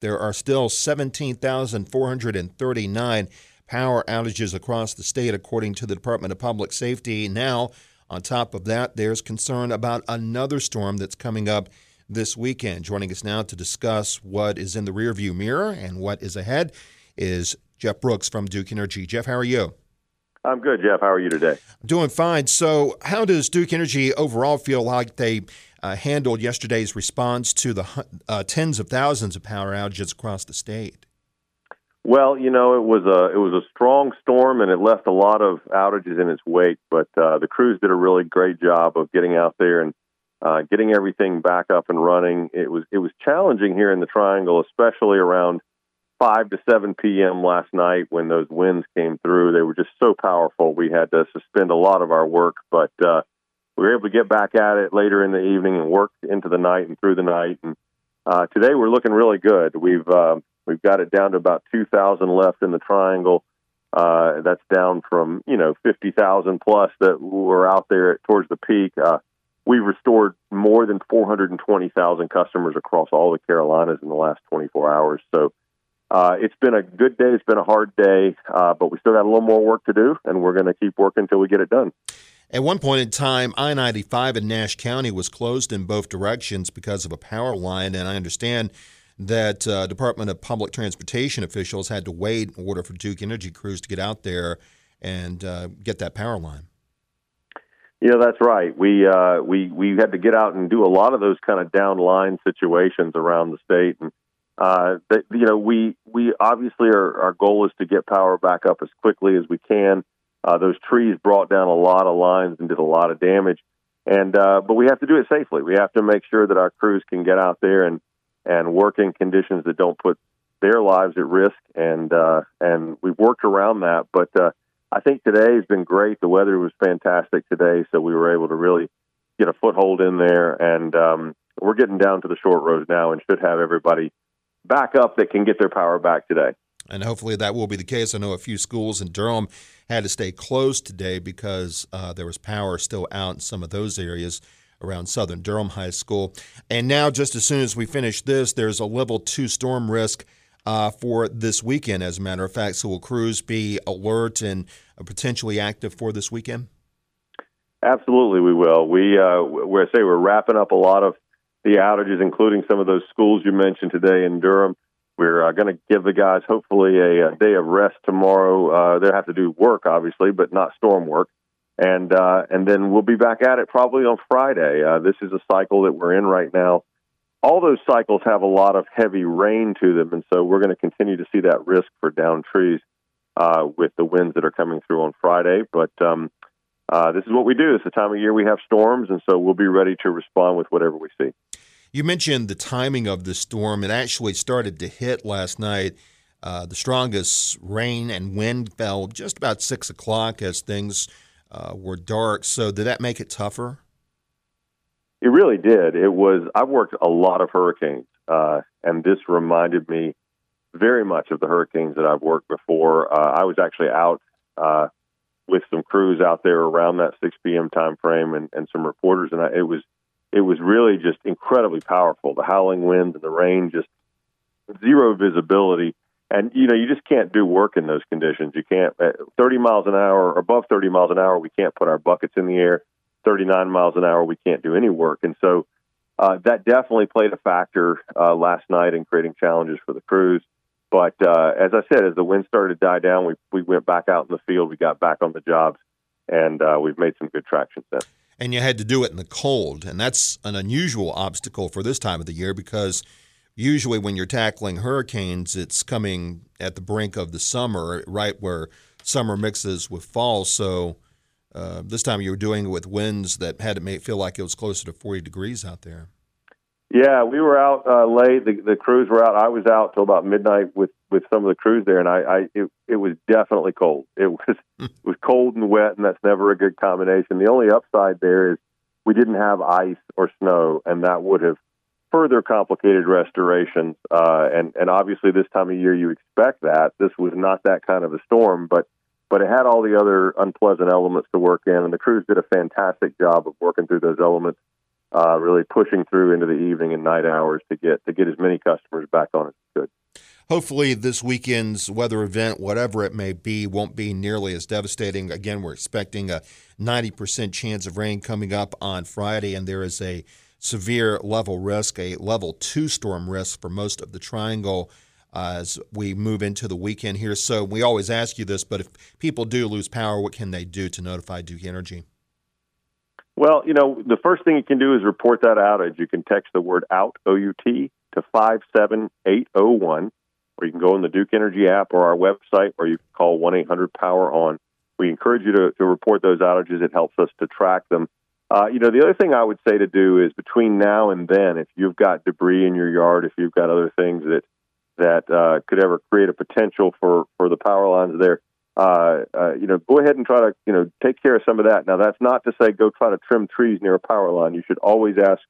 There are still 17,439 power outages across the state, according to the Department of Public Safety. Now, on top of that, there's concern about another storm that's coming up this weekend. Joining us now to discuss what is in the rearview mirror and what is ahead is Jeff Brooks from Duke Energy. Jeff, how are you? I'm good, Jeff. How are you today? Doing fine. So, how does Duke Energy overall feel like they uh, handled yesterday's response to the uh, tens of thousands of power outages across the state? Well, you know, it was a it was a strong storm, and it left a lot of outages in its wake. But uh, the crews did a really great job of getting out there and uh, getting everything back up and running. It was it was challenging here in the Triangle, especially around five to seven p.m. last night when those winds came through. They were just so powerful. We had to suspend a lot of our work, but uh, we were able to get back at it later in the evening and work into the night and through the night. And uh, today we're looking really good. We've uh, We've got it down to about 2,000 left in the triangle. Uh, that's down from you know 50,000 plus that were out there towards the peak. Uh, we've restored more than 420,000 customers across all the Carolinas in the last 24 hours. So uh, it's been a good day. It's been a hard day, uh, but we still got a little more work to do, and we're going to keep working until we get it done. At one point in time, I 95 in Nash County was closed in both directions because of a power line, and I understand that uh, Department of Public Transportation officials had to wait in order for Duke Energy crews to get out there and uh, get that power line. Yeah, that's right. We uh, we we had to get out and do a lot of those kind of down line situations around the state, and uh, you know we we obviously are, our goal is to get power back up as quickly as we can. Uh, those trees brought down a lot of lines and did a lot of damage, and uh, but we have to do it safely. We have to make sure that our crews can get out there and and work in conditions that don't put their lives at risk. And uh, and we've worked around that. But uh, I think today has been great. The weather was fantastic today, so we were able to really get a foothold in there. And um, we're getting down to the short rows now, and should have everybody back up that can get their power back today. And hopefully that will be the case. I know a few schools in Durham had to stay closed today because uh, there was power still out in some of those areas around Southern Durham High School. And now, just as soon as we finish this, there's a level two storm risk uh, for this weekend, as a matter of fact. So, will crews be alert and potentially active for this weekend? Absolutely, we will. We, uh, we say we're wrapping up a lot of the outages, including some of those schools you mentioned today in Durham. We're uh, going to give the guys hopefully a, a, day of rest tomorrow. Uh, they have to do work, obviously, but not storm work and uh, and then we'll be back at it probably on Friday. Uh, this is a cycle that we're in right now. All those cycles have a lot of heavy rain to them, and so we're going to continue to see that risk for down trees uh, with the winds that are coming through on Friday. But um, uh, this is what we do. It's the time of year we have storms, and so we'll be ready to respond with whatever we see. You mentioned the timing of the storm. It actually started to hit last night. Uh, the strongest rain and wind fell just about six o'clock as things uh, were dark. So did that make it tougher? It really did. It was. I've worked a lot of hurricanes, uh, and this reminded me very much of the hurricanes that I've worked before. Uh, I was actually out uh, with some crews out there around that 6 p.m. time frame, and, and some reporters, and I, it was it was really just incredibly powerful. The howling winds and the rain, just zero visibility and you know you just can't do work in those conditions. You can't at 30 miles an hour, above 30 miles an hour, we can't put our buckets in the air. 39 miles an hour, we can't do any work, and so uh, that definitely played a factor uh, last night in creating challenges for the crews. But uh, as I said, as the wind started to die down, we we went back out in the field, we got back on the jobs, and uh, we've made some good traction since. And you had to do it in the cold, and that's an unusual obstacle for this time of the year because usually when you're tackling hurricanes, it's coming at the brink of the summer, right where summer mixes with fall. So uh, this time you were doing it with winds that had it make feel like it was closer to 40 degrees out there. Yeah, we were out uh, late. The, the crews were out. I was out till about midnight with, with some of the crews there, and I, I it, it was definitely cold. It was it was cold and wet, and that's never a good combination. The only upside there is we didn't have ice or snow, and that would have further complicated restorations. Uh, and and obviously, this time of year, you expect that. This was not that kind of a storm, but but it had all the other unpleasant elements to work in, and the crews did a fantastic job of working through those elements. uh, really pushing through into the evening and night hours to get to get as many customers back on as good. Hopefully, this weekend's weather event, whatever it may be, won't be nearly as devastating. Again, we're expecting a 90% chance of rain coming up on Friday, and there is a severe level risk, a level two storm risk for most of the triangle as we move into the weekend here. So, we always ask you this, but if people do lose power, what can they do to notify Duke Energy? Well, you know, the first thing you can do is report that outage. You can text the word out, O U T, to 57801 or you can go in the Duke Energy app or our website, or you can call 1 800 Power On. We encourage you to, to, report those outages. It helps us to track them. Uh, you know, the other thing I would say to do is between now and then, if you've got debris in your yard, if you've got other things that that uh, could ever create a potential for for the power lines there, uh, uh, you know, go ahead and try to you know take care of some of that. Now, that's not to say go try to trim trees near a power line. You should always ask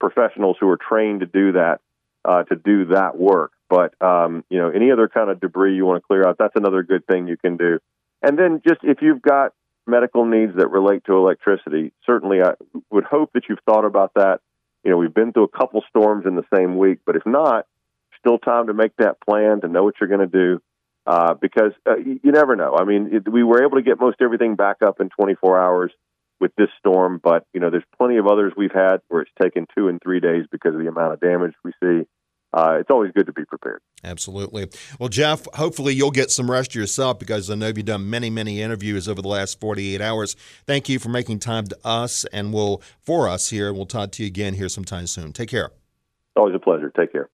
professionals who are trained to do that uh, to do that work. But um, you know, any other kind of debris you want to clear out, that's another good thing you can do. And then just if you've got medical needs that relate to electricity, certainly I would hope that you've thought about that. You know, we've been through a couple storms in the same week, but if not, still time to make that plan to know what you're going to do. Uh, because uh, you, you never know. I mean, it, we were able to get most everything back up in 24 hours with this storm, but you know, there's plenty of others we've had where it's taken two and three days because of the amount of damage we see uh, it's always good to be prepared. Absolutely. Well, Jeff, hopefully you'll get some rest yourself because I know you've done many, many interviews over the last 48 hours. Thank you for making time to us and we'll for us here. And we'll talk to you again here sometime soon. Take care. Always a pleasure. Take care.